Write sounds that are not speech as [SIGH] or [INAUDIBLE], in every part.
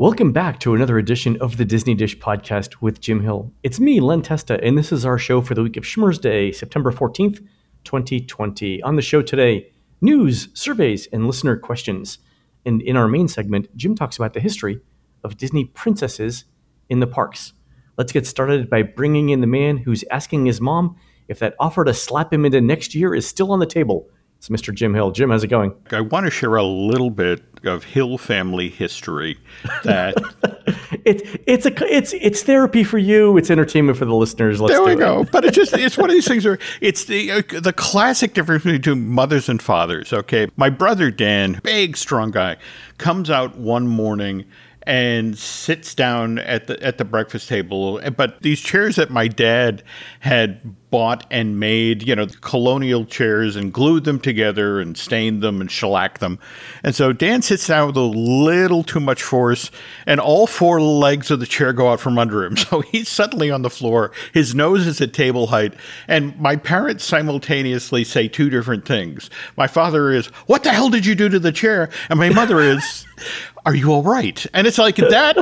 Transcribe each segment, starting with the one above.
Welcome back to another edition of the Disney Dish podcast with Jim Hill. It's me, Len Testa, and this is our show for the week of Schmurz Day, September 14th, 2020. On the show today, news, surveys, and listener questions. And in our main segment, Jim talks about the history of Disney princesses in the parks. Let's get started by bringing in the man who's asking his mom if that offer to slap him into next year is still on the table. It's Mr. Jim Hill. Jim, how's it going? I want to share a little bit of Hill family history that [LAUGHS] it's it's a it's it's therapy for you. It's entertainment for the listeners. Let's there we go. But it's just it's one of these things where it's the uh, the classic difference between mothers and fathers. Okay, my brother Dan, big strong guy, comes out one morning and sits down at the at the breakfast table. But these chairs that my dad had bought and made, you know, colonial chairs and glued them together and stained them and shellacked them. And so Dan sits down with a little too much force, and all four legs of the chair go out from under him. [LAUGHS] So he's suddenly on the floor. His nose is at table height. And my parents simultaneously say two different things. My father is, What the hell did you do to the chair? And my mother is, [LAUGHS] Are you all right? And it's like that.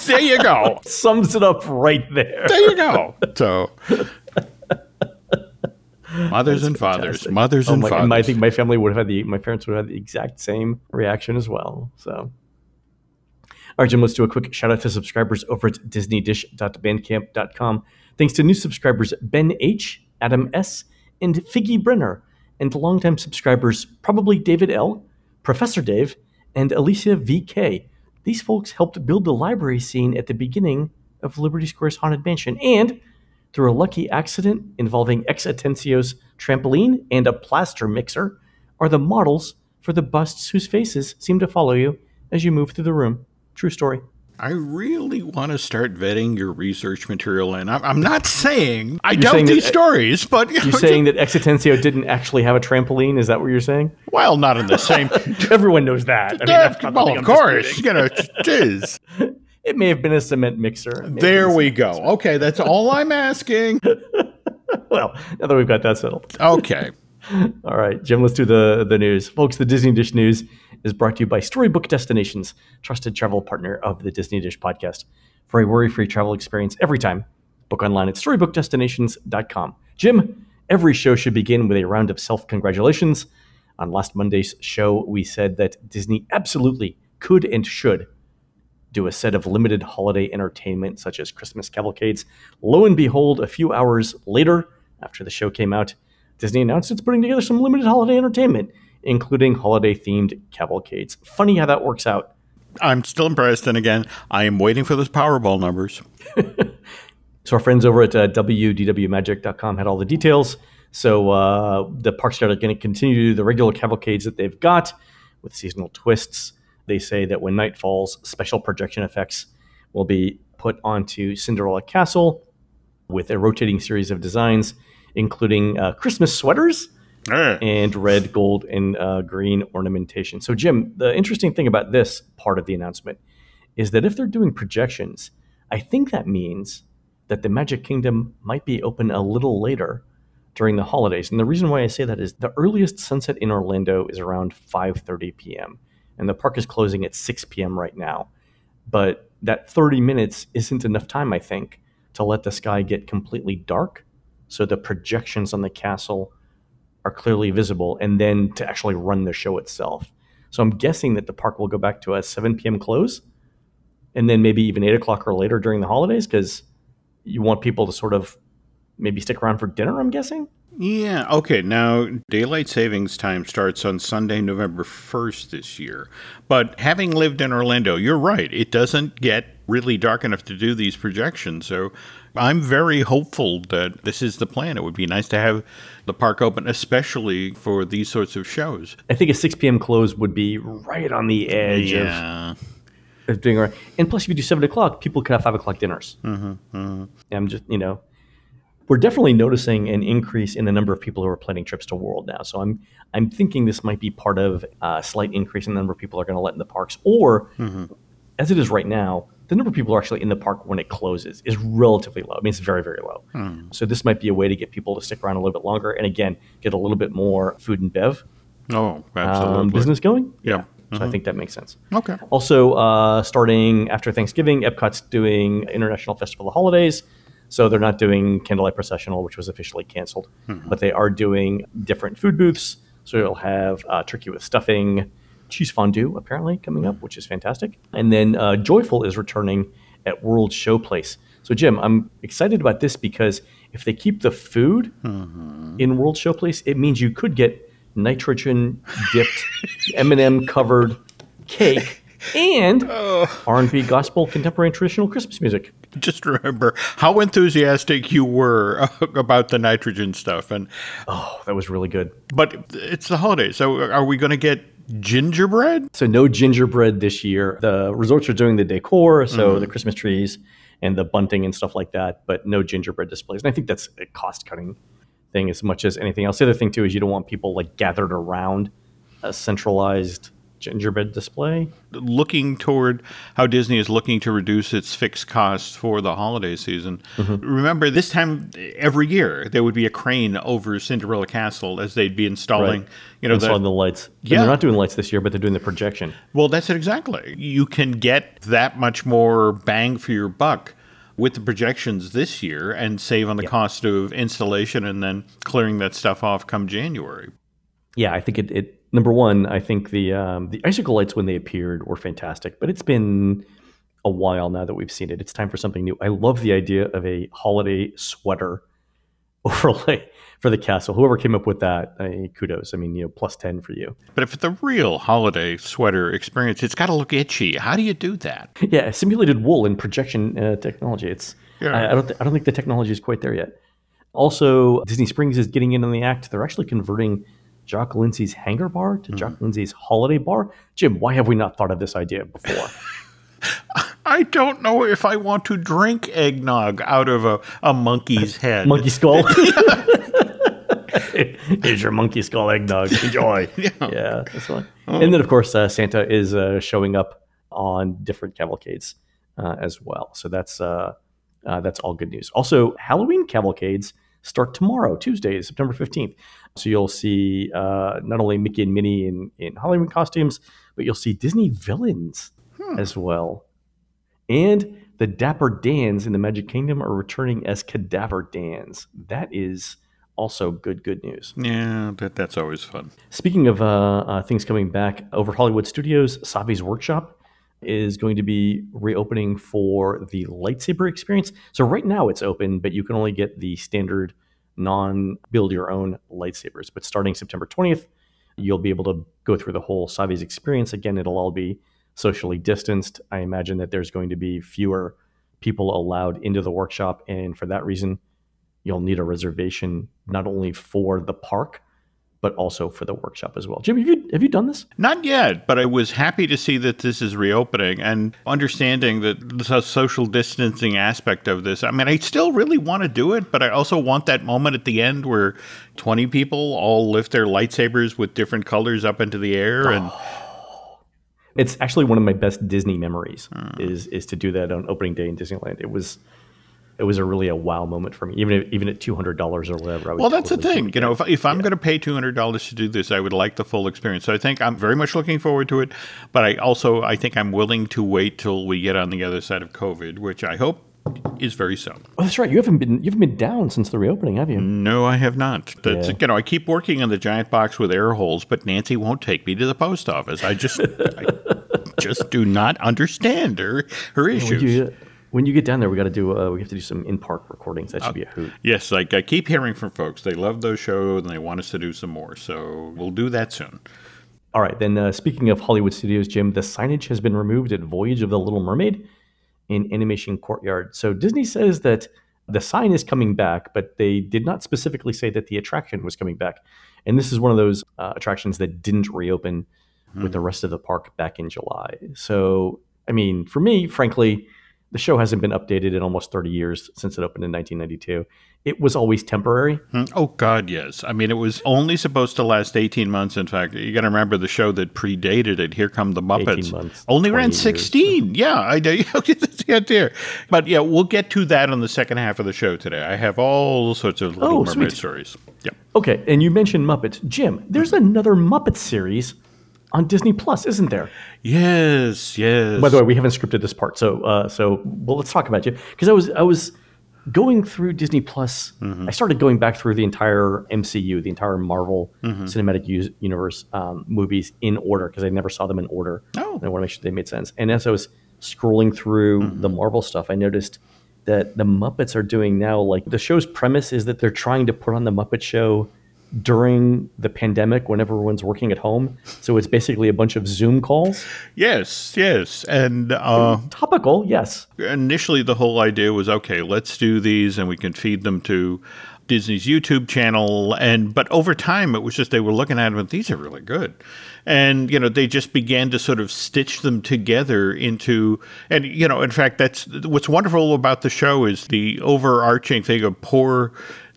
[LAUGHS] there you go. Sums it up right there. There you go. [LAUGHS] So mothers and fathers, fantastic. mothers Oh and my, fathers. and I think my family would have had the my parents would have had the exact same reaction as well. So, all right, Jim, let's do a quick shout out to subscribers over at DisneyDish.bandcamp.com. Thanks to new subscribers Ben H, Adam S, and Figgy Brenner, and longtime subscribers probably David L, Professor Dave, and Alicia VK. These folks helped build the library scene at the beginning of Liberty Square's Haunted Mansion, and through a lucky accident involving X Atencio's trampoline and a plaster mixer, are the models for the busts whose faces seem to follow you as you move through the room. True story. I really want to start vetting your research material, and I'm, I'm not saying I saying doubt that- these stories, but you You're know, [LAUGHS] saying that X didn't actually have a trampoline? Is that what you're saying? well, not in the same. [LAUGHS] Everyone knows that. I mean, that's well, of I'm course, you know, jizz. [LAUGHS] It may have been a cement mixer. There we go. Okay, that's all I'm asking. Well, now that we've got that settled. Okay. All right, Jim, let's do the, the news. Folks, the Disney Dish News is brought to you by Storybook Destinations, trusted travel partner of the Disney Dish podcast. For a worry free travel experience every time, book online at storybookdestinations.com. Jim, every show should begin with a round of self congratulations. On last Monday's show, we said that Disney absolutely could and should do a set of limited holiday entertainment such as Christmas cavalcades. Lo and behold, a few hours later, after the show came out, Disney announced it's putting together some limited holiday entertainment, including holiday themed cavalcades. Funny how that works out. I'm still impressed, and again, I am waiting for those Powerball numbers. [LAUGHS] So our friends over at uh, WDWMagic.com had all the details. So uh, the parks are going to continue to do the regular cavalcades that they've got with seasonal twists. They say that when night falls, special projection effects will be put onto Cinderella Castle with a rotating series of designs, including uh, Christmas sweaters Eh. and red, gold, and uh, green ornamentation. So, Jim, the interesting thing about this part of the announcement is that if they're doing projections, I think that means that the Magic Kingdom might be open a little later during the holidays. And the reason why I say that is the earliest sunset in Orlando is around 5:30 p.m. and the park is closing at 6 p.m. right now. But that 30 minutes isn't enough time, I think, to let the sky get completely dark so the projections on the castle are clearly visible and then to actually run the show itself. So I'm guessing that the park will go back to a 7 p.m. close and then maybe even 8 o'clock or later during the holidays because you want people to sort of maybe stick around for dinner, I'm guessing. Yeah. Okay. Now, daylight savings time starts on Sunday, November 1st this year. But having lived in Orlando, you're right. It doesn't get really dark enough to do these projections. So I'm very hopeful that this is the plan. It would be nice to have the park open, especially for these sorts of shows. I think a 6 p.m. close would be right on the edge of, Yeah. of doing right. And plus, if you do 7 o'clock, people could have 5 o'clock dinners. Mm-hmm, I'm just, you know, we're definitely noticing an increase in the number of people who are planning trips to World now. So I'm I'm thinking this might be part of a slight increase in the number of people who are going to let in the parks, or as it is right now, the number of people who are actually in the park when it closes is relatively low. I mean, it's very very low. So this might be a way to get people to stick around a little bit longer, and again, get a little bit more food and bev Oh, um, absolutely. business going. Yeah. So I think that makes sense. Okay. Also, uh, starting after Thanksgiving, Epcot's doing International Festival of Holidays. So they're not doing Candlelight Processional, which was officially canceled, but they are doing different food booths. So you'll have uh, turkey with stuffing, cheese fondue apparently coming up, which is fantastic. And then uh, Joyful is returning at World Showplace. So Jim, I'm excited about this because if they keep the food in World Showplace, it means you could get nitrogen dipped [LAUGHS] M&M covered cake and [LAUGHS] R&B gospel contemporary and traditional Christmas music. Just remember how enthusiastic you were [LAUGHS] about the nitrogen stuff, and Oh, that was really good. but it's the holidays, so are we going to get gingerbread? So no gingerbread this year. The resorts are doing the decor, so mm-hmm. the Christmas trees and the bunting and stuff like that, but no gingerbread displays. And I think that's a cost cutting thing as much as anything else. The other thing too is you don't want people like gathered around a centralized gingerbread display. looking toward how Disney is looking to reduce its fixed costs for the holiday season. Mm-hmm. Remember, this time every year there would be a crane over Cinderella Castle as they'd be installing, you know, installing the, the lights. And Yeah. they're not doing lights this year, but they're doing the projection. well, that's it exactly. You can get that much more bang for your buck with the projections this year and save on the cost of installation and then clearing that stuff off come January. Yeah, I think it. it number one, I think the um, the icicle lights when they appeared were fantastic, but it's been a while now that we've seen it. It's time for something new. I love the idea of a holiday sweater [LAUGHS] overlay for the castle. Whoever came up with that, I, kudos. I mean, you know, plus ten for you. But if it's a real holiday sweater experience, it's got to look itchy. How do you do that? [LAUGHS] Yeah, simulated wool and projection uh, technology. It's Yeah. I, I don't th- I don't think the technology is quite there yet. Also, Disney Springs is getting in on the act. They're actually converting Jock Lindsay's hangar bar to Jock Lindsay's holiday bar. Jim, why have we not thought of this idea before? [LAUGHS] I don't know if I want to drink eggnog out of a, a monkey's [LAUGHS] head. monkey skull. [LAUGHS] Here's your monkey skull eggnog. Enjoy. yeah. that's fine. And then, of course, uh, Santa is uh, showing up on different cavalcades uh, as well. So that's uh, uh, that's all good news. Also, Halloween cavalcades start tomorrow, Tuesday, September fifteenth. So you'll see uh, not only Mickey and Minnie in, in Halloween costumes, but you'll see Disney villains as well. And the Dapper Dans in the Magic Kingdom are returning as Cadaver Dans. That is also good, good news. Yeah, that, that's always fun. Speaking of uh, uh, things coming back, over Hollywood Studios, Savi's Workshop is going to be reopening for the lightsaber experience. So right now it's open, but you can only get the standard non-build your own lightsabers. But starting September 20th, you'll be able to go through the whole Savi's experience. Again, it'll all be socially distanced. I imagine that there's going to be fewer people allowed into the workshop, and for that reason, you'll need a reservation not only for the park but also for the workshop as well. Jim, have you have you done this? Not yet, but I was happy to see that this is reopening and understanding that the social distancing aspect of this. I mean, I still really want to do it, but I also want that moment at the end where 20 people all lift their lightsabers with different colors up into the air and It's actually one of my best Disney memories is is to do that on opening day in Disneyland. It was it was a really a wow moment for me. Even if, even at two hundred dollars or whatever. I would Well, that's the totally do thing. You know, if, if I'm going to pay two hundred dollars to do this, I would like the full experience. So I think I'm very much looking forward to it. But I also I think I'm willing to wait till we get on the other side of COVID, which I hope is very soon. oh, that's right. You haven't been you haven't been down since the reopening, have you? No, I have not. That's, Yeah. You know, I keep working on the giant box with air holes, but Nancy won't take me to the post office. I just I [LAUGHS] just do not understand her her When issues. you, when you get down there, we got to do uh, we have to do some in park recordings. That should be a hoot. Yes, like I keep hearing from folks. They love those shows and they want us to do some more. So we'll do that soon. All right, then uh, speaking of Hollywood Studios, Jim, the signage has been removed at Voyage of the Little Mermaid in Animation Courtyard. So Disney says that the sign is coming back, but they did not specifically say that the attraction was coming back. And this is one of those uh, attractions that didn't reopen with the rest of the park back in July. So, I mean, for me, frankly, the show hasn't been updated in almost 30 years since it opened in 1992. It was always temporary. Hmm, Oh God, yes. I mean, it was only supposed to last eighteen months. In fact, you got to remember the show that predated it. Here come the Muppets. months, only 28 ran years. sixteen. [LAUGHS] Yeah, I know. [LAUGHS] yeah, there. But yeah, we'll get to that on the second half of the show today. I have all sorts of Little Oh, Mermaid sweet. stories. Yep. Okay, and you mentioned Muppets. Jim, there's another Muppet series on Disney Plus, isn't there? Yes, yes. By the way, we haven't scripted this part, so uh, so well, let's talk about you because I was I was going through Disney Plus. Mm-hmm. I started going back through the entire MCU, the entire Marvel Mm-hmm. Cinematic Us- Universe um, movies in order because I never saw them in order. Oh. and I want to make sure they made sense. And as I was scrolling through Mm-hmm. the Marvel stuff, I noticed that the Muppets are doing now like the show's premise is that they're trying to put on the Muppet Show during the pandemic when everyone's working at home. So it's basically a bunch of Zoom calls. yes, yes. And uh, Topical, yes. initially, the whole idea was okay, let's do these, and we can feed them to Disney's YouTube channel. And but over time, it was just they were looking at them, and these are really good. And you know, they just began to sort of stitch them together into, and you know, in fact, that's what's wonderful about the show is the overarching thing of poor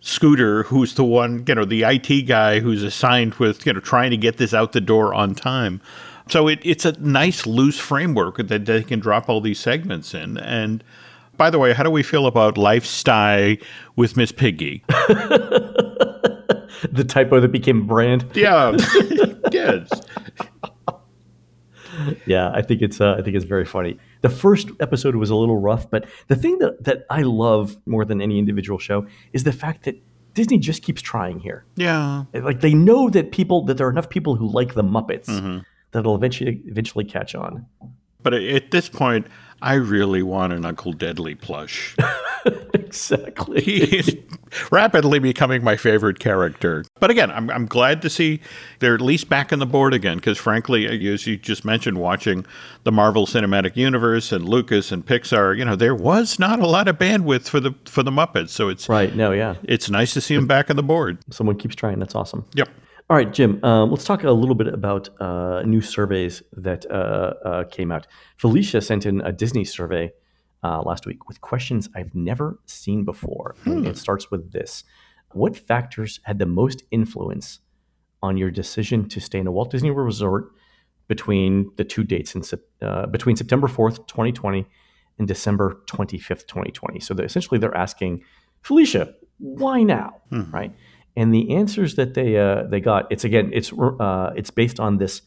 Scooter, who's the one, you know, the IT guy who's assigned with, you know, trying to get this out the door on time. So it, it's a nice loose framework that they can drop all these segments in. And by the way, how do we feel about Lifestyle with Miss Piggy? [LAUGHS] The typo that became brand. Yeah, [LAUGHS] yes. Yeah, I think it's uh, I think it's very funny. The first episode was a little rough, but the thing that that I love more than any individual show is the fact that Disney just keeps trying here. Yeah. Like they know that people that there are enough people who like the Muppets Mm-hmm. that'll eventually eventually catch on. But at this point, I really want an Uncle Deadly plush. [LAUGHS] [LAUGHS] exactly. He is rapidly becoming my favorite character. But again, I'm, I'm glad to see they're at least back on the board again because, frankly, as you just mentioned, watching the Marvel Cinematic Universe and Lucas and Pixar, you know, there was not a lot of bandwidth for the for the Muppets. So it's Right. No. Yeah. it's nice to see them back on the board. Someone keeps trying. That's awesome. Yep. All right, Jim. Um, let's talk a little bit about uh, new surveys that uh, uh, came out. Felicia sent in a Disney survey uh, last week with questions I've never seen before. And it starts with this: What factors had the most influence on your decision to stay in a Walt Disney World resort between the two dates in uh, between September fourth, twenty twenty, and December twenty fifth, twenty twenty? So they're, essentially, they're asking Felicia, why now, right? And the answers that they uh, they got, it's again, it's uh, it's based on this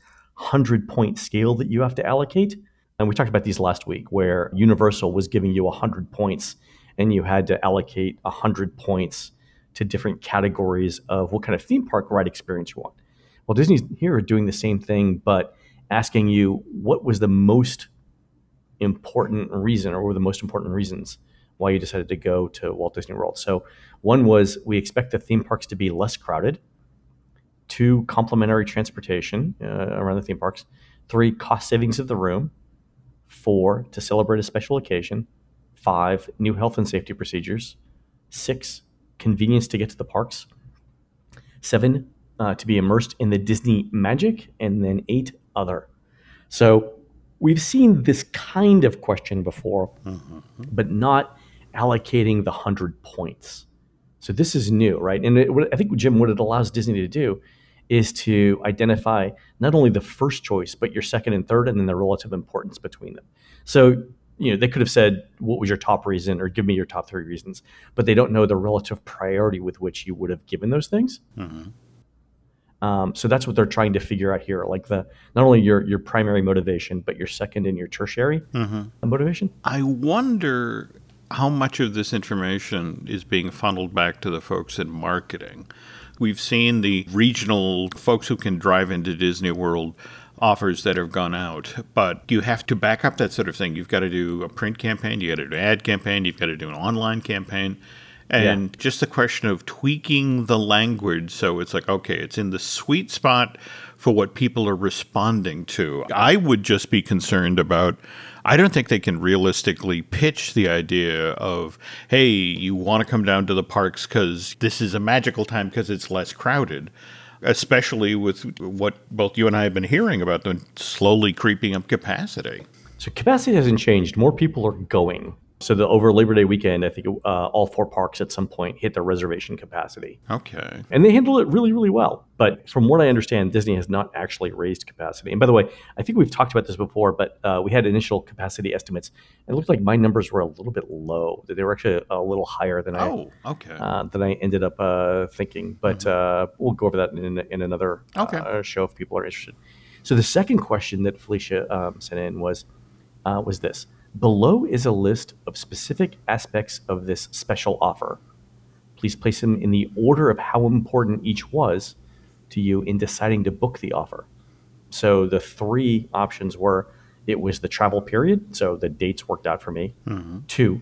hundred point scale that you have to allocate. And we talked about these last week, where Universal was giving you hundred points, and you had to allocate hundred points to different categories of what kind of theme park ride experience you want. Well, Disney's here doing the same thing, but asking you what was the most important reason, or were the most important reasons why you decided to go to Walt Disney World. So, one was we expect the theme parks to be less crowded. Two, complimentary transportation uh, around the theme parks. Three, cost savings of the room. Four, to celebrate a special occasion. Five, new health and safety procedures. Six, convenience to get to the parks. Seven, uh, to be immersed in the Disney magic. And then eight, other. So we've seen this kind of question before, but not allocating the 100 points. So this is new, right? And it, I think, Jim, what it allows Disney to do is to identify not only the first choice, but your second and third, and then the relative importance between them. So, you know, they could have said, what was your top reason, or give me your top three reasons, but they don't know the relative priority with which you would have given those things. Um, so that's what they're trying to figure out here, like the not only your your primary motivation, but your second and your tertiary motivation. I wonder how much of this information is being funneled back to the folks in marketing. We've seen the regional folks who can drive into Disney World offers that have gone out, but you have to back up that sort of thing. You've got to do a print campaign, you got to do an ad campaign, you've got to do an online campaign. And just the question of tweaking the language so it's like, okay, it's in the sweet spot for what people are responding to. I would just be concerned about I don't think they can realistically pitch the idea of, hey, you want to come down to the parks because this is a magical time because it's less crowded, especially with what both you and I have been hearing about the slowly creeping up capacity. So capacity hasn't changed. More people are going. So the over Labor Day weekend, I think uh, all four parks at some point hit their reservation capacity, Okay. and they handle it really, really well. But from what I understand, Disney has not actually raised capacity. And by the way, I think we've talked about this before, but uh, we had initial capacity estimates. It looked like my numbers were a little bit low. They were actually a little higher than I Oh, okay. uh, than I ended up uh, thinking. But uh, we'll go over that in, in another Okay. uh, show if people are interested. So the second question that Felicia um, sent in was uh, was this: Below is a list of specific aspects of this special offer. Please place them in the order of how important each was to you in deciding to book the offer. So the three options were it was the travel period, so the dates worked out for me. Mm-hmm. Two,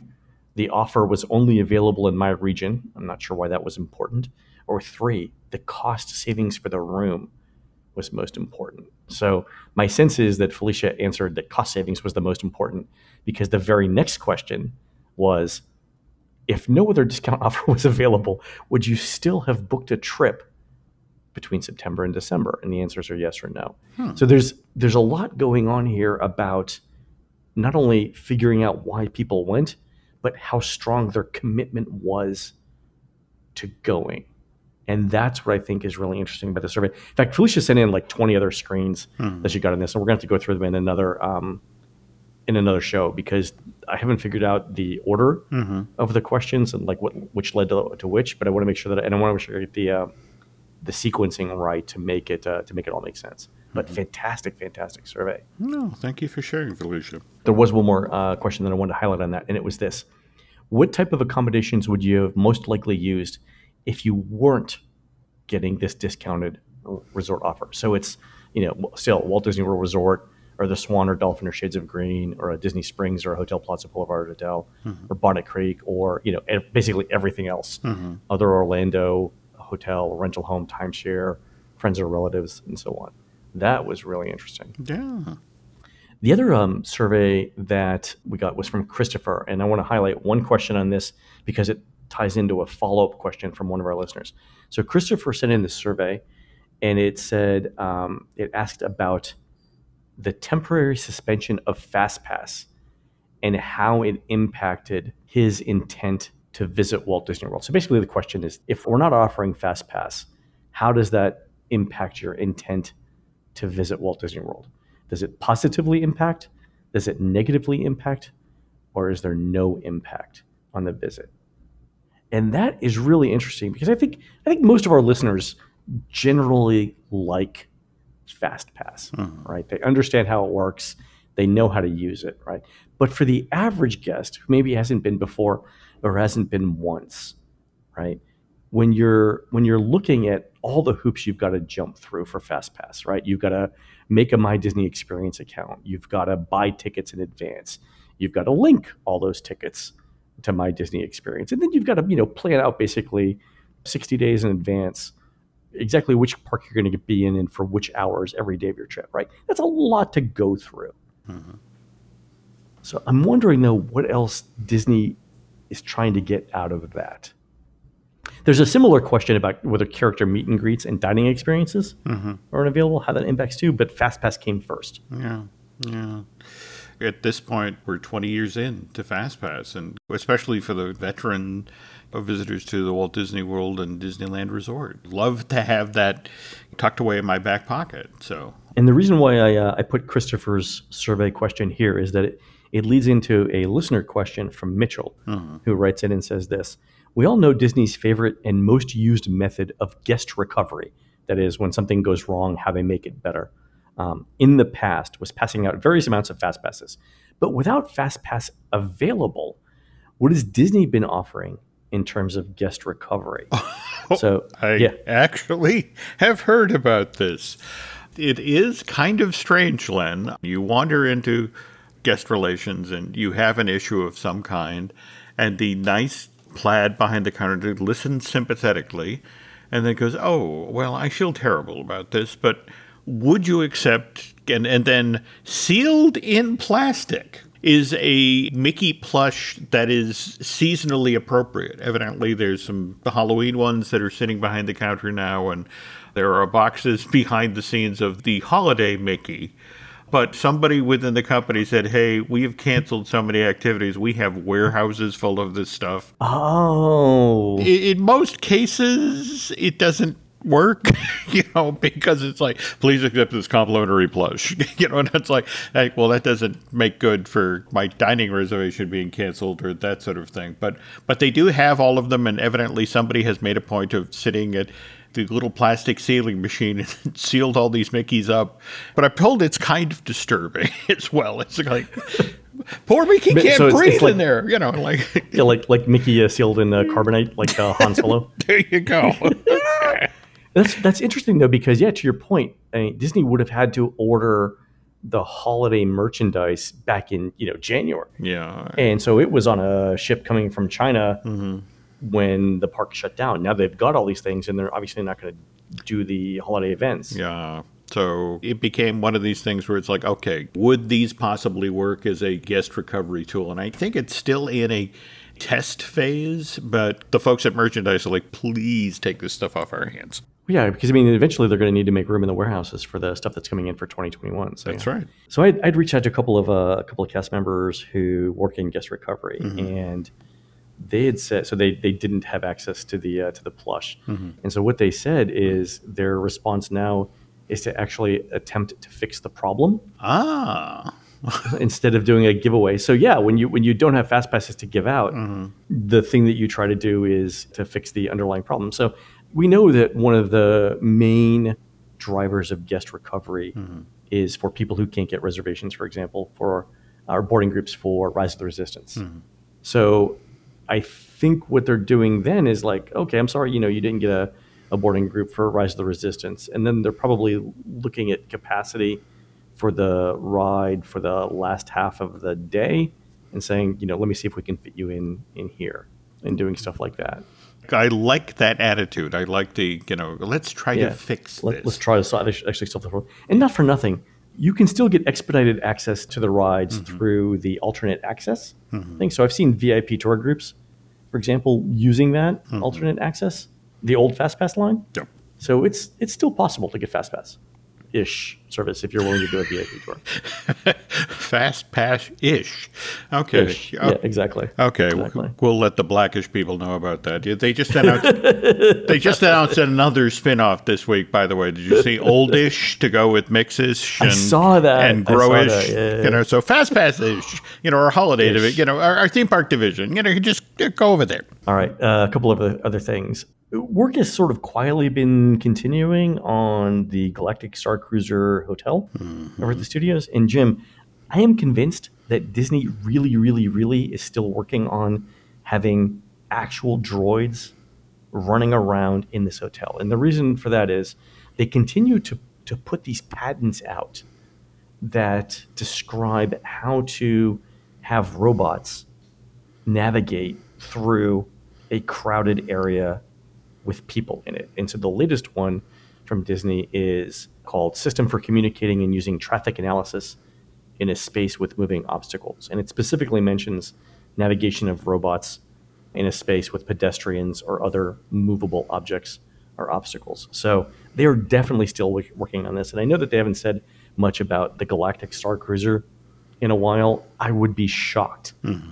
the offer was only available in my region. I'm not sure why that was important. Or three, the cost savings for the room was most important. So my sense is that Felicia answered that cost savings was the most important because the very next question was if no other discount [LAUGHS] offer was available, would you still have booked a trip between September and December? And the answers are yes or no. Hmm. So there's there's a lot going on here about not only figuring out why people went, but how strong their commitment was to going. And that's what I think is really interesting about the survey. In fact, Felicia sent in like 20 other screens hmm. that she got in this, and we're going to have to go through them in another um, in another show because I haven't figured out the order mm-hmm. of the questions and like what which led to, to which. But I want to make sure that and I want to make sure I get the uh, the sequencing right to make it uh, to make it all make sense. But mm-hmm. fantastic, fantastic survey. No, thank you for sharing, Felicia. There was one more uh, question that I wanted to highlight on that, and it was this: What type of accommodations would you have most likely used if you weren't getting this discounted resort offer? So it's you know still Walt Disney World Resort or the Swan or Dolphin or Shades of Green or a Disney Springs or a Hotel Plaza Boulevard Hotel mm-hmm. or Bonnet Creek or you know basically everything else, mm-hmm. other Orlando hotel, rental home, timeshare, friends or relatives, and so on. That was really interesting. Yeah. The other um, survey that we got was from Christopher, and I want to highlight one question on this because it ties into a follow up question from one of our listeners. So Christopher sent in this survey, and it said um, it asked about the temporary suspension of FastPass and how it impacted his intent to visit Walt Disney World. So basically, the question is if we're not offering FastPass, how does that impact your intent to visit Walt Disney World? Does it positively impact? Does it negatively impact? Or is there no impact on the visit? And that is really interesting because I think I think most of our listeners generally like FastPass, mm-hmm. right? They understand how it works, they know how to use it, right? But for the average guest who maybe hasn't been before or hasn't been once, right? When you're when you're looking at all the hoops you've got to jump through for fast pass, right? You've got to make a My Disney Experience account. You've got to buy tickets in advance. You've got to link all those tickets to My Disney Experience, and then you've got to you know plan out basically 60 days in advance exactly which park you're going to be in and for which hours every day of your trip, right? That's a lot to go through. Mm-hmm. So I'm wondering though, what else Disney is trying to get out of that? There's a similar question about whether character meet and greets and dining experiences mm-hmm. are available, how that impacts too, but FastPass came first. Yeah, yeah. At this point, we're 20 years in to FastPass, and especially for the veteran visitors to the Walt Disney World and Disneyland Resort. Love to have that tucked away in my back pocket. So, and the reason why I uh, I put Christopher's survey question here is that it, it leads into a listener question from Mitchell, mm-hmm. who writes in and says this: We all know Disney's favorite and most used method of guest recovery. That is, when something goes wrong, how they make it better. Um, in the past, was passing out various amounts of fast passes, but without fast pass available, what has Disney been offering in terms of guest recovery. [LAUGHS] Oh, so I yeah. actually have heard about this. It is kind of strange, Len. You wander into guest relations and you have an issue of some kind, and the nice plaid behind the counter listens sympathetically and then goes, Oh, well, I feel terrible about this, but would you accept and, and then sealed in plastic is a Mickey plush that is seasonally appropriate. Evidently, there's some Halloween ones that are sitting behind the counter now, and there are boxes [LAUGHS] behind the scenes of the holiday Mickey. But somebody within the company said, "Hey, we have canceled so many activities. We have warehouses full of this stuff." Oh, in, in most cases, it doesn't work, [LAUGHS] you know, because it's like, please accept this complimentary plush, [LAUGHS] you know, and it's like, like, well, that doesn't make good for my dining reservation being canceled or that sort of thing. But but they do have all of them, and evidently somebody has made a point of sitting at the little plastic sealing machine [LAUGHS] and sealed all these Mickeys up. But I'm told it's kind of disturbing as well. It's like poor Mickey can't so it's- breathe it's like- in there. You know, like Yeah, like like Mickey uh, sealed in uh, carbonite, like uh, Han Solo. there you go. That's that's interesting though because yeah, to your point, I mean, Disney would have had to order the holiday merchandise back in you know January, yeah. and so it was on a ship coming from China mm-hmm. when the park shut down. Now they've got all these things, and they're obviously not going to do the holiday events. Yeah. So it became one of these things where it's like, okay, would these possibly work as a guest recovery tool? And I think it's still in a test phase, but the folks at merchandise are like, please take this stuff off our hands. Yeah, because I mean, eventually they're going to need to make room in the warehouses for the stuff that's coming in for 2021. So That's yeah. right. So I'd, I'd reached out to a couple of uh, a couple of cast members who work in guest recovery, and they had said so they, they didn't have access to the uh, to the plush, and so what they said is their response now is to actually attempt to fix the problem Ah. [LAUGHS] instead of doing a giveaway. So yeah, when you when you don't have fast passes to give out, the thing that you try to do is to fix the underlying problem. So we know that one of the main drivers of guest recovery mm-hmm. is for people who can't get reservations, for example, for our boarding groups for Rise of the Resistance. Mm-hmm. So I think what they're doing then is like, okay, I'm sorry, you know, you didn't get a, a boarding group for Rise of the Resistance. And then they're probably looking at capacity for the ride for the last half of the day and saying, you know, let me see if we can fit you in in here and doing stuff like that. I like that attitude. I like the, you know, let's try Yeah. to fix Let, this. let's try to solve, actually solve the problem. And not for nothing, you can still get expedited access to the rides mm-hmm. through the alternate access mm-hmm. thing. So I've seen VIP tour groups, for example, using that mm-hmm. alternate access, the old FastPass line. Yep. So it's it's still possible to get FastPass ish service if you're willing to do a VIP tour. [LAUGHS] Fast pass ish. Okay. Ish. Oh, Yeah, exactly. Okay, Exactly. we'll, we'll let the blackish people know about that. They just announced [LAUGHS] they just announced another spin-off this week. By the way, did you see [LAUGHS] oldish to go with mixes? And, saw that. and growish. that, yeah, yeah, You know, so fast pass-ish. You know, our holiday division. You know, our, our theme park division. You know, you just go over there. All right, uh, a couple of other things. Work has sort of quietly been continuing on the Galactic Star Cruiser Hotel over at the mm-hmm. studios. And Jim, I am convinced that Disney really, really, really is still working on having actual droids running around in this hotel. And the reason for that is they continue to, to put these patents out that describe how to have robots navigate through a crowded area with people in it. And so the latest one from Disney is called System for Communicating and Using Traffic Analysis in a Space with Moving Obstacles. And it specifically mentions navigation of robots in a space with pedestrians or other movable objects or obstacles. So they are definitely still working on this. And I know that they haven't said much about the Galactic Star Cruiser in a while. I would be shocked hmm.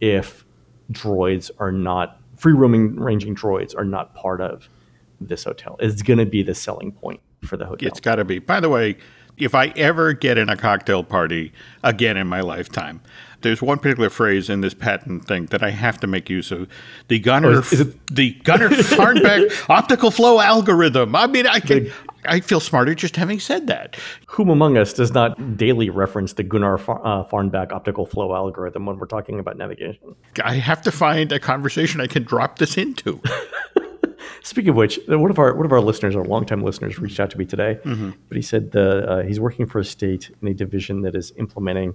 if droids are not free roaming ranging droids are not part of this hotel. It's going to be the selling point for the hotel. It's got to be. By the way, if I ever get in a cocktail party again in my lifetime, there's one particular phrase in this patent thing that I have to make use of. The Gunnar, Oh, it- the Gunnar [LAUGHS] Farnback optical flow algorithm. I mean, I can, I feel smarter just having said that. Whom among us does not daily reference the Gunnar Far- uh, Farnback optical flow algorithm when we're talking about navigation? I have to find a conversation I can drop this into. [LAUGHS] Speaking of which, one of our one of our listeners, our longtime listeners, reached out to me today, but he said the uh, he's working for a state in a division that is implementing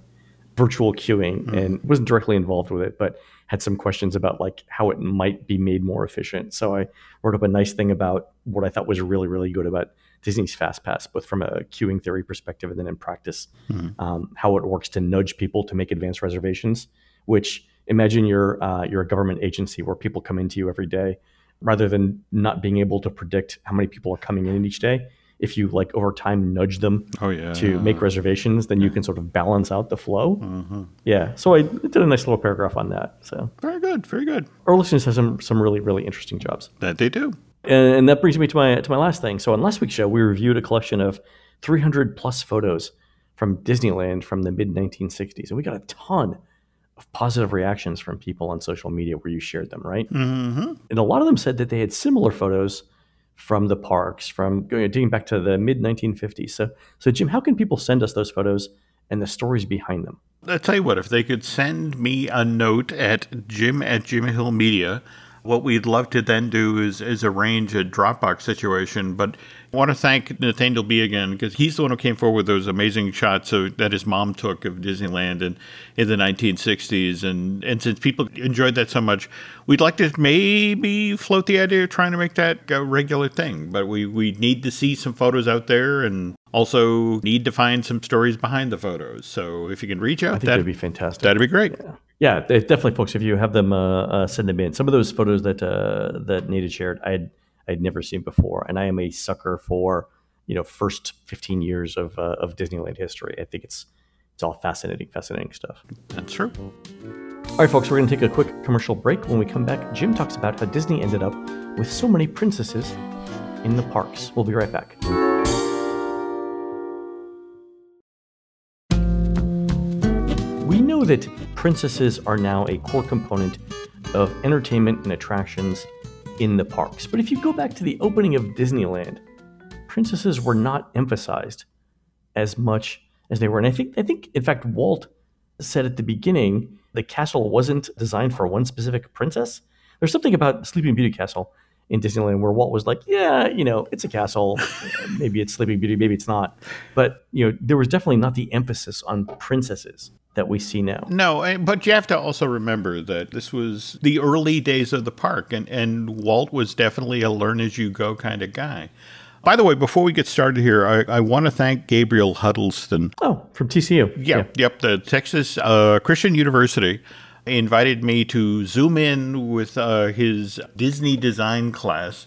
virtual queuing and wasn't directly involved with it, but had some questions about like how it might be made more efficient. So I wrote up a nice thing about what I thought was really really good about Disney's FastPass, both from a queuing theory perspective and then in practice, um, how it works to nudge people to make advanced reservations. Which imagine you're uh, you're a government agency where people come into you every day rather than not being able to predict how many people are coming in each day if you like over time nudge them Oh yeah. to make reservations then you can sort of balance out the flow mm-hmm. yeah so i did a nice little paragraph on that so Very good. Very good. our listeners have some some really really interesting jobs That they do. and, and that brings me to my to my last thing so on last week's show we reviewed a collection of 300 plus photos from disneyland from the mid 1960s and we got a ton of positive reactions from people on social media where you shared them right Mm-hmm. and a lot of them said that they had similar photos from the parks, from going dating back to the mid 1950s. So, so Jim, how can people send us those photos and the stories behind them? I'll tell you what, if they could send me a note at jim at Jim Hill Media, what we'd love to then do is, is arrange a Dropbox situation. But I want to thank Nathaniel B again because he's the one who came forward with those amazing shots of, that his mom took of Disneyland in, in the 1960s. And, and since people enjoyed that so much, we'd like to maybe float the idea of trying to make that a regular thing. But we, we need to see some photos out there and also need to find some stories behind the photos. So if you can reach out, that'd be fantastic. That'd be great. Yeah. Yeah, definitely, folks. If you have them, uh, uh, send them in. Some of those photos that uh, that Nate shared, I had I'd never seen before, and I am a sucker for you know first 15 years of uh, of Disneyland history. I think it's it's all fascinating, fascinating stuff. That's true. All right, folks, we're going to take a quick commercial break. When we come back, Jim talks about how Disney ended up with so many princesses in the parks. We'll be right back. Know princesses are now a core component of entertainment and attractions in the parks. But if you go back to the opening of Disneyland, princesses were not emphasized as much as they were. And I think I think in fact Walt said at the beginning the castle wasn't designed for one specific princess. There's something about Sleeping Beauty Castle in Disneyland where Walt was like, yeah, you know, it's a castle. maybe it's Sleeping Beauty, maybe it's not. But, you know, there was definitely not the emphasis on princesses that we see now. No, but you have to also remember that this was the early days of the park, and, and Walt was definitely a learn as you go kind of guy. By the way, before we get started here, I, I want to thank Gabriel Huddleston. Oh, from TCU. Yeah, yeah. yep, the Texas uh, Christian University invited me to zoom in with uh, his Disney design class.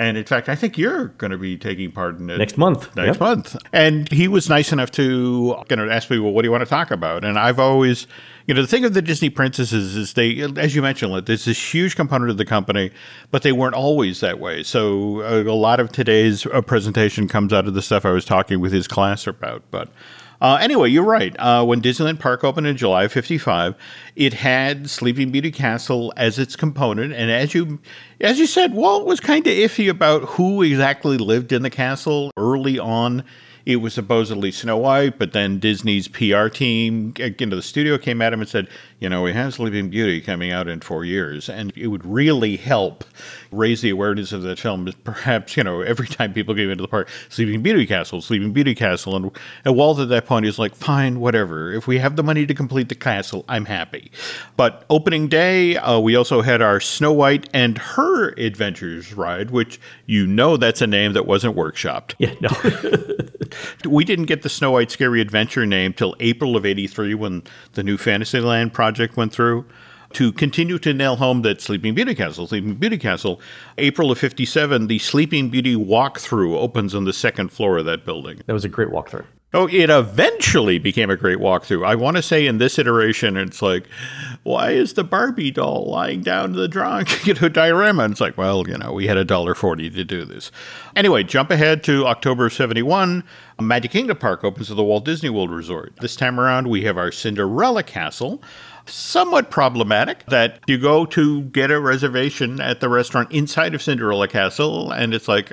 And in fact, I think you're going to be taking part in it next month. Next yep. month. And he was nice enough to you know, ask me, well, what do you want to talk about? And I've always, you know, the thing of the Disney princesses is they, as you mentioned, there's this huge component of the company, but they weren't always that way. So a, uh, a lot of today's uh, presentation comes out of the stuff I was talking with his class about. But uh, anyway, you're right. Uh, when Disneyland Park opened in July of '55, it had Sleeping Beauty Castle as its component, and as you as you said, Walt was kind of iffy about who exactly lived in the castle early on it was supposedly Snow White, but then Disney's PR team into the studio came at him and said, you know, we have Sleeping Beauty coming out in four years, and it would really help raise the awareness of that film. Perhaps, you know, every time people came into the park, Sleeping Beauty Castle, Sleeping Beauty Castle, and, and Walt at that point is like, fine, whatever. If we have the money to complete the castle, I'm happy. But opening day, uh, we also had our Snow White and Her Adventures ride, which you know that's a name that wasn't workshopped. Yeah, no. [LAUGHS] we didn't get the Snow White Scary Adventure name till April of 83 when the new Fantasyland project went through. To continue to nail home that Sleeping Beauty Castle, Sleeping Beauty Castle, April of 57, the Sleeping Beauty walkthrough opens on the second floor of that building. That was a great walkthrough. Oh, it eventually became a great walkthrough. I want to say in this iteration, it's like, why is the Barbie doll lying down to the drawing, [LAUGHS] you know, diorama? And it's like, well, you know, we had a dollar forty to do this. Anyway, jump ahead to October of '71. Magic Kingdom Park opens at the Walt Disney World Resort. This time around, we have our Cinderella Castle. Somewhat problematic that you go to get a reservation at the restaurant inside of Cinderella Castle, and it's like,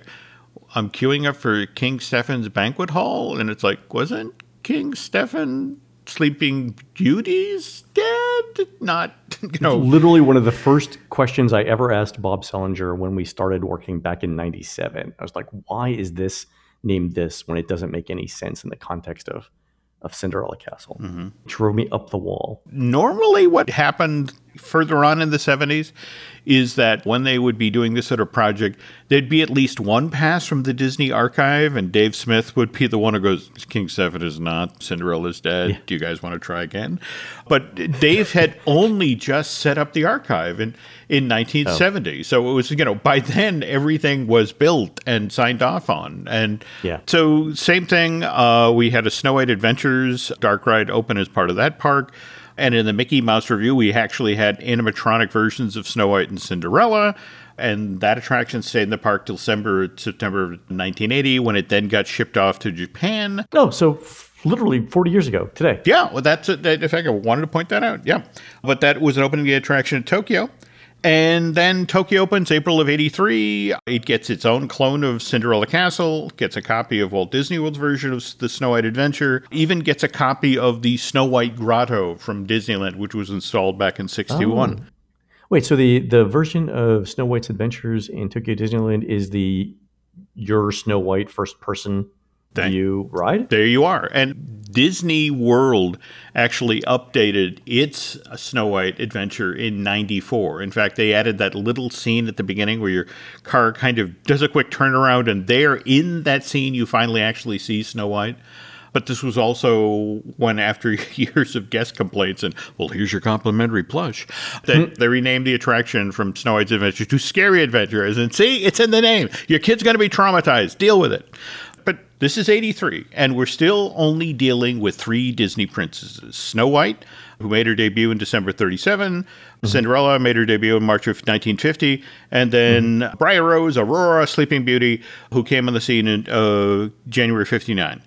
I'm queuing up for King Stefan's banquet hall, and it's like, wasn't King Stefan Sleeping Beauty's dead? Not, [LAUGHS] you know. It's literally one of the first questions I ever asked Bob Sehlinger when we started working back in 97. I was like, why is this named this when it doesn't make any sense in the context of of Cinderella Castle. Mm-hmm. Drove me up the wall. Normally, what happened further on in the 70s is that when they would be doing this sort of project, there'd be at least one pass from the Disney archive, and Dave Smith would be the one who goes, King Stefan is not, Cinderella's dead. Yeah. Do you guys want to try again? But Dave had [LAUGHS] only just set up the archive in, in 1970. Oh. So it was, you know, by then everything was built and signed off on. And yeah. so, same thing, uh, we had a Snow White Adventures dark ride open as part of that park. And in the Mickey Mouse Revue, we actually had animatronic versions of Snow White and Cinderella. And that attraction stayed in the park till December, September of 1980, when it then got shipped off to Japan. Oh, so f- literally 40 years ago today. Yeah, well, that's a, in fact, I wanted to point that out. Yeah. But that was an opening day attraction in Tokyo. And then Tokyo opens April of 83. It gets its own clone of Cinderella Castle, gets a copy of Walt Disney World's version of the Snow White Adventure, even gets a copy of the Snow White Grotto from Disneyland, which was installed back in 61. Oh. Wait, so the, the version of Snow White's Adventures in Tokyo Disneyland is the your Snow White first person View ride? There you are. And Disney World actually updated its Snow White adventure in 94. In fact, they added that little scene at the beginning where your car kind of does a quick turnaround, and there in that scene, you finally actually see Snow White. But this was also when, after [LAUGHS] years of guest complaints and, well, here's your complimentary plush, that hmm. they renamed the attraction from Snow White's Adventure to Scary Adventures. And see, it's in the name. Your kid's going to be traumatized. Deal with it. This is 83, and we're still only dealing with three Disney princesses Snow White, who made her debut in December 37, Cinderella made her debut in March of 1950, and then Briar Rose, Aurora, Sleeping Beauty, who came on the scene in uh, January 59.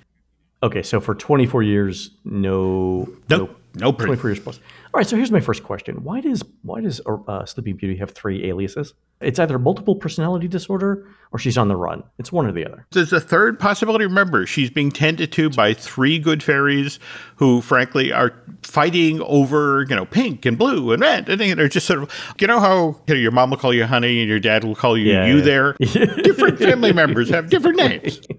Okay, so for 24 years, no, Nope. No prin- 24 years plus. All right, so here's my first question: Why does why does uh, Sleeping Beauty have three aliases? It's either multiple personality disorder or she's on the run. It's one or the other. There's a third possibility. Remember, she's being tended to by three good fairies who, frankly, are fighting over, you know, pink and blue and red. And they're just sort of, you know, how you know, your mom will call you honey and your dad will call you Yeah, you yeah. there. [LAUGHS] Different family members have different names. [LAUGHS]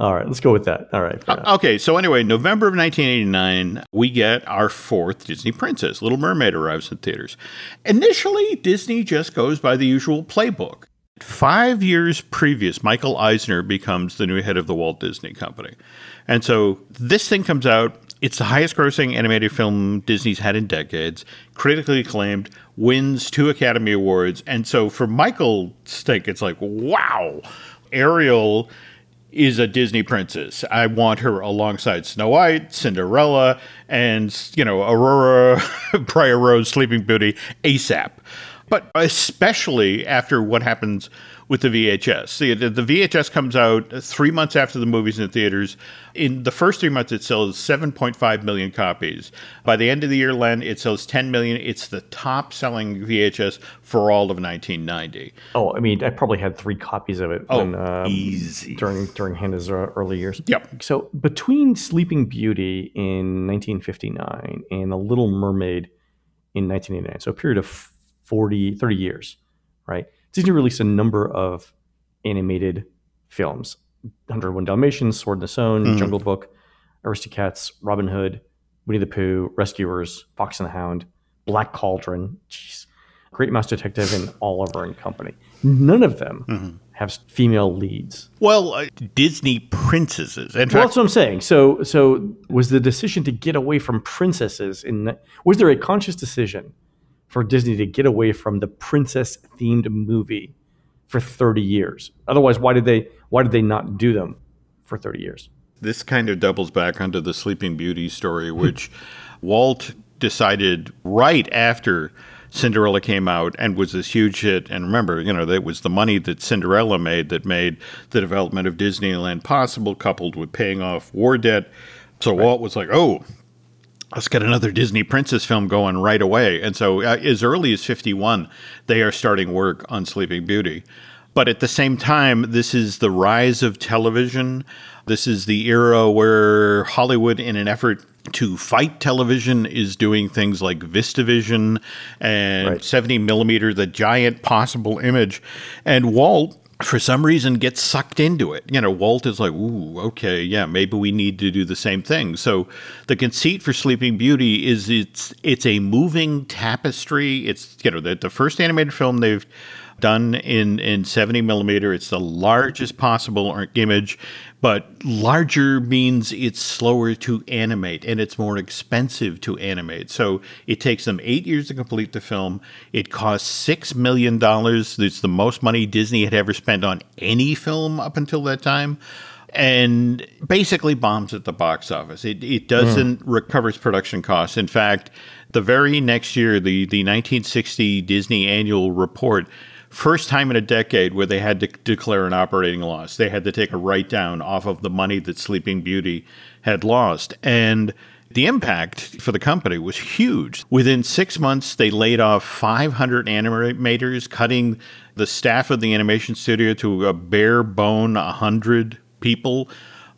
All right, let's go with that. All right, enough. Okay, so anyway, November of 1989, we get our fourth Disney princess. Little Mermaid arrives in theaters. Initially, Disney just goes by the usual playbook. Five years previous, Michael Eisner becomes the new head of the Walt Disney Company. And so this thing comes out. It's the highest grossing animated film Disney's had in decades, critically acclaimed, wins two Academy Awards. And so for Michael's sake, it's like, wow, Ariel is a Disney princess. I want her alongside Snow White, Cinderella, and you know Aurora, [LAUGHS] Briar Rose, Sleeping Beauty, ASAP. But especially after what happens with the VHS. The, the VHS comes out three months after the movie's in the theaters. In the first three months, it sells 7.5 million copies. By the end of the year, Len, it sells 10 million. It's the top selling VHS for all of 1990. Oh, I mean, I probably had three copies of it Oh, when, um, easy. during during Hannah's early years. Yep. So between Sleeping Beauty in 1959 and The Little Mermaid in 1989, so a period of 40, 30 years, right? Disney released a number of animated films: 101 Dalmatians, Sword in the Stone, Mhm. Jungle Book, Aristocats, Robin Hood, Winnie the Pooh, Rescuers, Fox and the Hound, Black Cauldron, jeez, Great Mouse Detective, and Oliver and Company. None of them Mm-hmm. have female leads. Well, uh, Disney princesses. In Well, fact, that's what I'm saying. So, so was the decision to get away from princesses in? Was there a conscious decision for Disney to get away from the princess-themed movie for 30 years? Otherwise, why did they? Why did they not do them for 30 years? this kind of doubles back onto the Sleeping Beauty story, which [LAUGHS] Walt decided right after Cinderella came out and was this huge hit. And remember, you know, that was the money that Cinderella made that made the development of Disneyland possible, coupled with paying off war debt. So Walt was like, oh, let's get another Disney princess film going right away. And so, uh, as early as 51, they are starting work on Sleeping Beauty. But at the same time, this is the rise of television. This is the era where Hollywood, in an effort to fight television, is doing things like VistaVision and Right. 70 millimeter, the giant possible image. And Walt, for some reason, gets sucked into it. You know, Walt is like, ooh, okay, yeah, maybe we need to do the same thing. So the conceit for Sleeping Beauty is it's it's a moving tapestry. It's you know the, the first animated film they've done in in 70 millimeter. It's the largest possible image, but larger means it's slower to animate and it's more expensive to animate. So it takes them eight years to complete the film. It costs six million dollars. It's the most money Disney had ever spent on any film up until that time. And basically bombs at the box office. It, it doesn't hmm. recover its production costs. In fact, the very next year, the, the 1960 Disney annual report First time in a decade where they had to declare an operating loss. They had to take a write down off of the money that Sleeping Beauty had lost. And The impact for the company was huge. Within six months, they laid off 500 animators, cutting the staff of the animation studio to a bare bone 100 people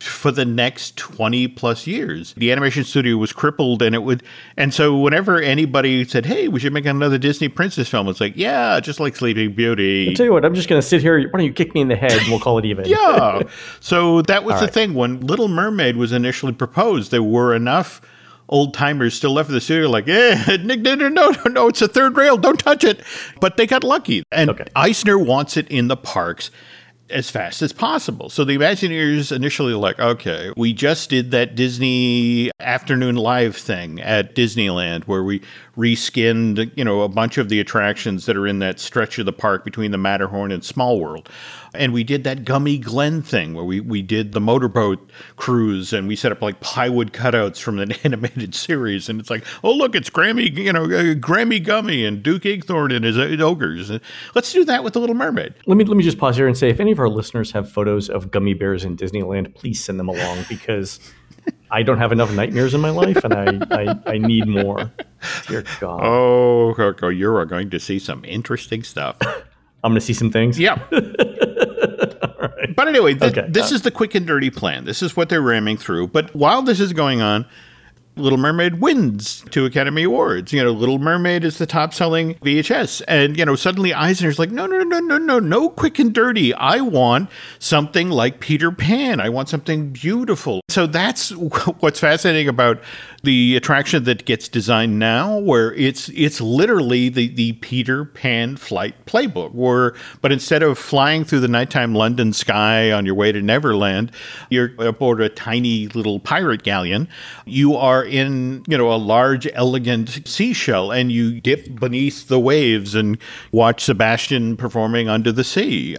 for the next 20 plus years. The animation studio was crippled and it would and so whenever anybody said, "Hey, we should make another Disney princess film." It's like, "Yeah, just like Sleeping Beauty." I'll tell you what, I'm just going to sit here. Why don't you kick me in the head and we'll call it even? yeah. [LAUGHS] So that was the thing when Little Mermaid was initially proposed, there were enough old timers still left in the studio like, eh, [LAUGHS] Nick, no, no, no, no, it's a third rail, don't touch it. But they got lucky. And Okay. Eisner wants it in the parks as fast as possible. So the Imagineers initially like, okay, we just did that Disney afternoon live thing at Disneyland where we reskinned, you know, a bunch of the attractions that are in that stretch of the park between the Matterhorn and Small World. And we did that Gummi Glen thing where we, we did the motorboat cruise and we set up like plywood cutouts from an [LAUGHS] animated series. And it's like, oh, look, it's Grammi, you know, uh, Grammi Gummi and Duke Igthorn and his uh, ogres. Let's do that with The Little Mermaid. Let me let me just pause here and say, if any of our listeners have photos of gummy bears in Disneyland, please send them along because I don't have enough nightmares in my life, and I I, I need more. Dear God, Oh, Coco, you're going to see some interesting stuff. I'm going to see some things. Yeah. [LAUGHS] But anyway, th- Okay. this uh is the quick and dirty plan. This is what they're ramming through. But while this is going on, Little Mermaid wins two Academy Awards. You know, Little Mermaid is the top selling VHS. And, you know, suddenly Eisner's like, no, no, no, no, no, no, no quick and dirty. I want something like Peter Pan. I want something beautiful. So that's [LAUGHS] what's fascinating about the attraction that gets designed now, where it's it's literally the, the Peter Pan flight playbook, where but instead of flying through the nighttime London sky on your way to Neverland, you're aboard a tiny little pirate galleon. You are in, you know, a large, elegant seashell and you dip beneath the waves and watch Sebastian performing under the sea.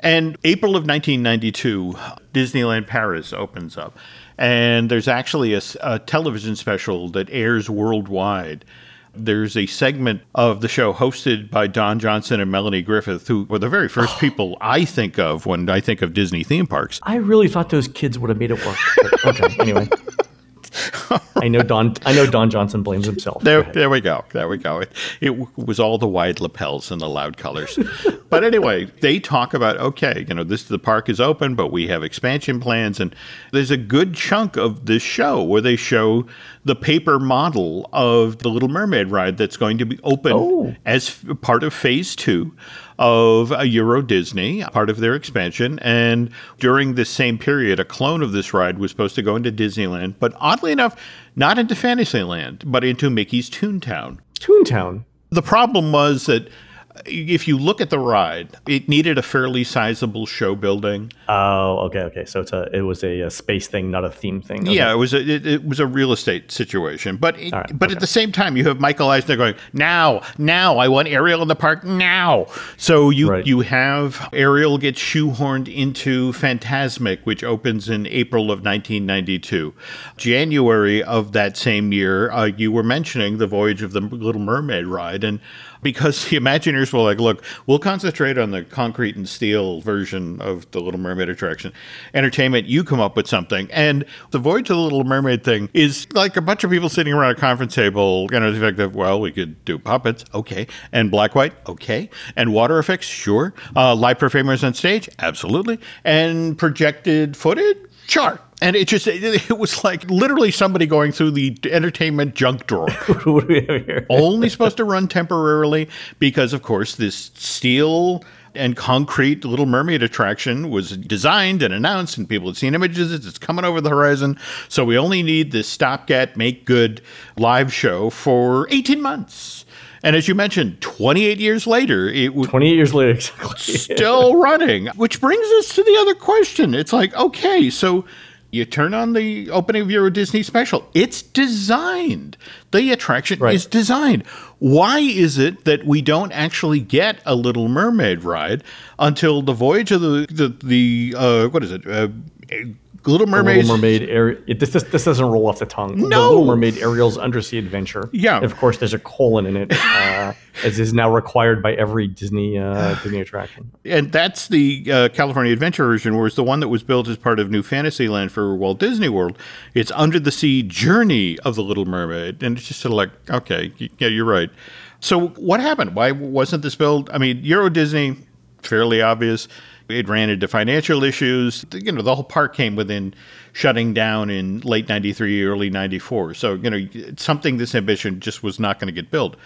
And April of 1992, Disneyland Paris opens up. And there's actually a television special that airs worldwide. There's a segment of the show hosted by Don Johnson and Melanie Griffith, who were the very first oh. people I think of when I think of Disney theme parks. I really thought those kids would have made it work. [LAUGHS] Okay, anyway. [LAUGHS] I know Don. I know Don Johnson blames himself. There, there we go. There we go. It, it was all the wide lapels and the loud colors. but anyway, they talk about okay, you know, this the park is open, but we have expansion plans, and there's a good chunk of this show where they show the paper model of the Little Mermaid ride that's going to be open Oh. as part of Phase Two of a Euro Disney, part of their expansion. And during this same period, a clone of this ride was supposed to go into Disneyland, but oddly enough, not into Fantasyland, but into Mickey's Toontown. Toontown. The problem was that if you look at the ride, it needed a fairly sizable show building. Oh, okay, okay. So it's a it was a, a space thing, not a theme thing. Okay. Yeah, it was a it, it was a real estate situation, but it, right, but at the same time, you have Michael Eisner going now, now. I want Ariel in the park now. So you Right. you have Ariel get shoehorned into Fantasmic, which opens in April of 1992. January of that same year, uh, you were mentioning the Voyage of the Little Mermaid ride, and because the Imagineers were like, look, we'll concentrate on the concrete and steel version of the Little Mermaid attraction. Entertainment, you come up with something. And the Voyage of the Little Mermaid thing is like a bunch of people sitting around a conference table, you know, the fact that, well, we could do puppets, okay. And black white, okay. And water effects, sure. Uh, live performers on stage, absolutely. And projected footage, sure. And it just, it, it was like literally somebody going through the entertainment junk drawer [LAUGHS] what do we have here? only supposed to run temporarily because, of course, this steel and concrete Little Mermaid attraction was designed and announced, and people had seen images. It's coming over the horizon. So we only need this stopgap, make good live show for 18 months. And as you mentioned, 28 years later, it was Twenty eight years later, [LAUGHS] exactly. still running. Which brings us to the other question. It's like, okay, so you turn on the opening of Euro Disney special. It's designed. The attraction Right. is designed. Why is it that we don't actually get a Little Mermaid ride until the voyage of the the, the uh, what is it? Uh, Little Mermaid. Little Mermaid. It, this, this this doesn't roll off the tongue. The No. Little Mermaid Ariel's Undersea Adventure. Yeah. Of course, there's a colon in it, uh, [LAUGHS] as is now required by every Disney uh, [SIGHS] Disney attraction. and that's the uh, California Adventure version, whereas the one that was built as part of New Fantasyland for Walt Disney World, it's Under the Sea Journey of the Little Mermaid, and it's just sort of like, okay, yeah, you're right. So what happened? Why wasn't this built? I mean, Euro Disney, fairly obvious. It ran into financial issues. You know, the whole park came within shutting down in late '93, early '94. So you know, something this ambition just was not going to get built.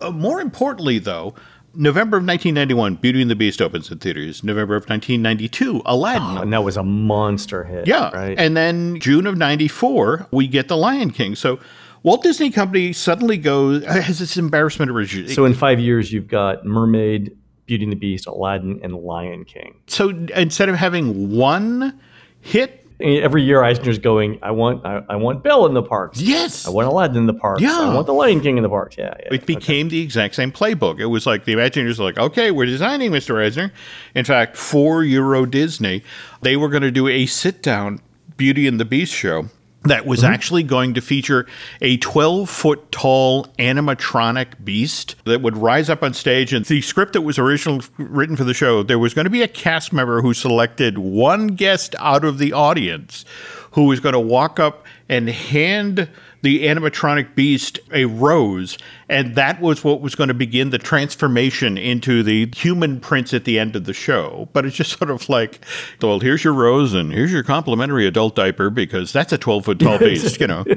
Uh, more importantly, though, November of 1991, Beauty and the Beast opens in theaters. November of 1992, Aladdin. Oh, And that was a monster hit. yeah, Right. and then June of '94, we get The Lion King. So Walt Disney Company suddenly goes has this embarrassment of riches. so in five years, you've got Mermaid, Beauty and the Beast, Aladdin, and Lion King. so instead of having one hit, every year, Eisner's going. I want I, I want Belle in the parks. yes, I want Aladdin in the parks. Yeah. I want the Lion King in the parks. Yeah. yeah. It became the exact same playbook. It was like the Imagineers were like, okay, we're designing Mr. Eisner. In fact, for Euro Disney, they were going to do a sit down Beauty and the Beast show that was mm-hmm. actually going to feature a 12 foot tall animatronic beast that would rise up on stage. And the script that was originally written for the show, there was going to be a cast member who selected one guest out of the audience who was going to walk up and hand the animatronic beast a rose, and that was what was going to begin the transformation into the human prince at the end of the show. But it's just [LAUGHS] sort of like, well, here's your rose, and here's your complimentary adult diaper because that's a 12 foot tall beast, you know. [LAUGHS]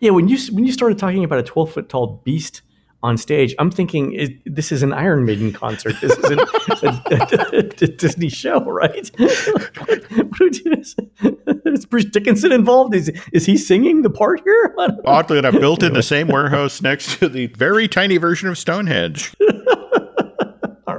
Yeah, when you when you started talking about a twelve foot tall beast on stage, I'm thinking is, this is an Iron Maiden concert. This is a, a- a Disney show, right? what, what do we do? Is, is Bruce Dickinson involved? Is is he singing the part here? I don't know. Oddly enough, built in the same warehouse next to the very tiny version of Stonehenge. [LAUGHS]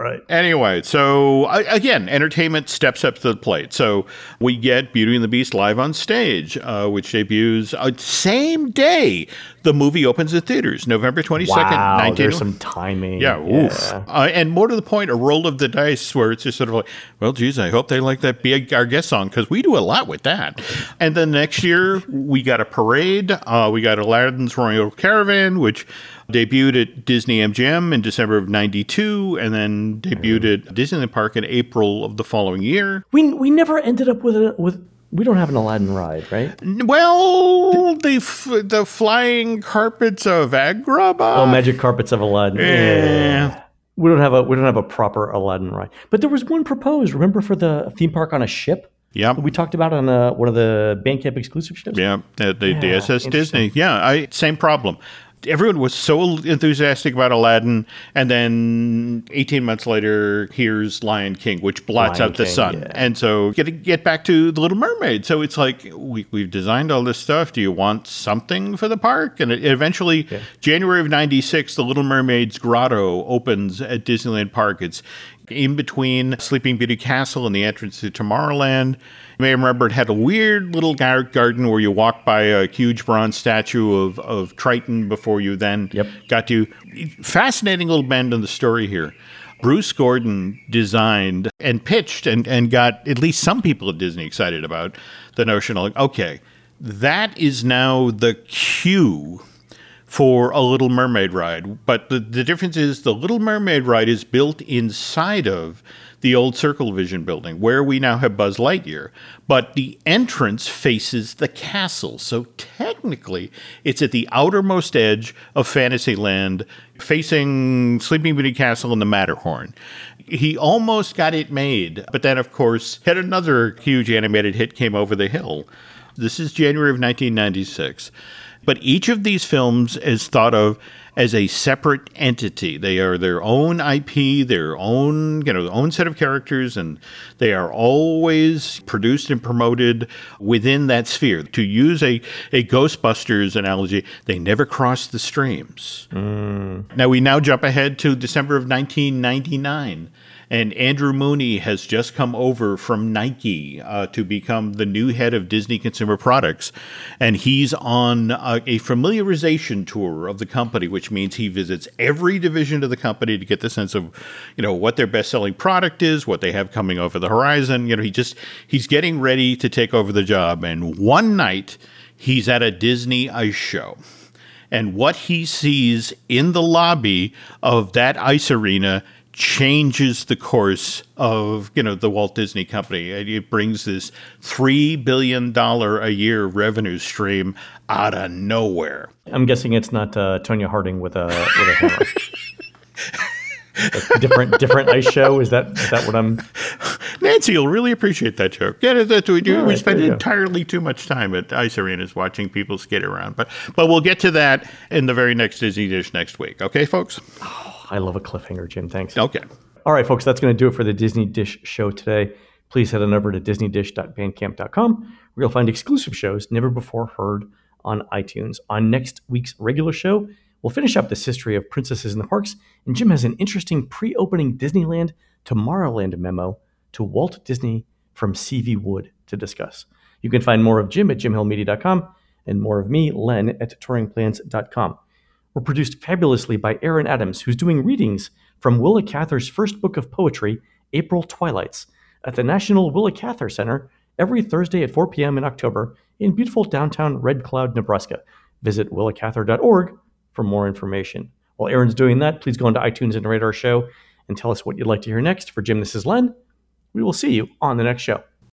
All right. Anyway, so again, entertainment steps up to the plate. So we get Beauty and the Beast live on stage, uh, which debuts uh, same day the movie opens at theaters, November twenty second, Wow, nineteen. there's some timing. Yeah, oof. Uh, and more to the point, a roll of the dice where it's just sort of like, well, geez, I hope they like that be our guest song because we do a lot with that. And then next year we got a parade. Uh, we got Aladdin's Royal Caravan, which debuted at Disney MGM in December of '92, and then debuted at Disneyland Park in April of the following year. We we never ended up with a with. We don't have an Aladdin ride, right? Well, the f- the flying carpets of Agrabah. Oh, Magic Carpets of Aladdin. Yeah. We don't have a we don't have a proper Aladdin ride. But there was one proposed. Remember for the theme park on a ship? Yeah. We talked about on uh, one of the Bandcamp exclusive shows. Yeah, the, the, the SS Disney. Yeah, I same problem. Everyone was so enthusiastic about Aladdin, and then 18 months later, here's Lion King, which blots Lion out the sun. yeah. And so, get get back to the Little Mermaid. So it's like we we've designed all this stuff. Do you want something for the park? And it, eventually, January of '96, the Little Mermaid's Grotto opens at Disneyland Park. It's in between Sleeping Beauty Castle and the entrance to Tomorrowland. You may remember it had a weird little garden where you walked by a huge bronze statue of, of Triton before you then Yep. got to. Fascinating little bend in the story here. Bruce Gordon designed and pitched and, and got at least some people at Disney excited about the notion of, like, okay, that is now the queue for a Little Mermaid ride. But the, the difference is the Little Mermaid ride is built inside of the old Circle Vision building, where we now have Buzz Lightyear. But the entrance faces the castle. So technically, it's at the outermost edge of Fantasyland, facing Sleeping Beauty Castle and the Matterhorn. He almost got it made, but then, of course, had another huge animated hit came over the hill. This is January of 1996. But each of these films is thought of as a separate entity. They are their own IP, their own, you know, their own set of characters, and they are always produced and promoted within that sphere. To use a, a Ghostbusters analogy, they never cross the streams. Mm. Now we now jump ahead to December of 1999. And Andrew Mooney has just come over from Nike uh, to become the new head of Disney Consumer Products. And he's on a, a familiarization tour of the company, which means he visits every division of the company to get the sense of, you know, what their best selling product is, what they have coming over the horizon. You know, he just, he's getting ready to take over the job. And one night, he's at a Disney ice show and what he sees in the lobby of that ice arena changes the course of you know the Walt Disney Company. It brings this three billion dollar a year revenue stream out of nowhere. I'm guessing it's not uh, Tonya Harding with a with a hammer. different different ice show is that is that what I'm Nancy you'll really appreciate that joke. Yeah, that we do. Right, we spend entirely too much time at ice arenas watching people skate around, but but we'll get to that in the very next Disney Dish next week. Okay, folks. I love a cliffhanger, Jim. Thanks. Okay. All right, folks, that's going to do it for the Disney Dish show today. Please head on over to disneydish.bandcamp.com where you'll find exclusive shows never before heard on iTunes. On next week's regular show, we'll finish up this history of princesses in the parks, and Jim has an interesting pre opening Disneyland Tomorrowland memo to Walt Disney from CV Wood to discuss. You can find more of Jim at jimhillmedia.com and more of me, Len, at touringplans.com were produced fabulously by Aaron Adams, who's doing readings from Willa Cather's first book of poetry, April Twilights, at the National Willa Cather Center every Thursday at 4 p.m. in October in beautiful downtown Red Cloud, Nebraska. Visit willacather.org for more information. While Aaron's doing that, please go into iTunes and rate our show and tell us what you'd like to hear next. For Jim, this is Len. We will see you on the next show.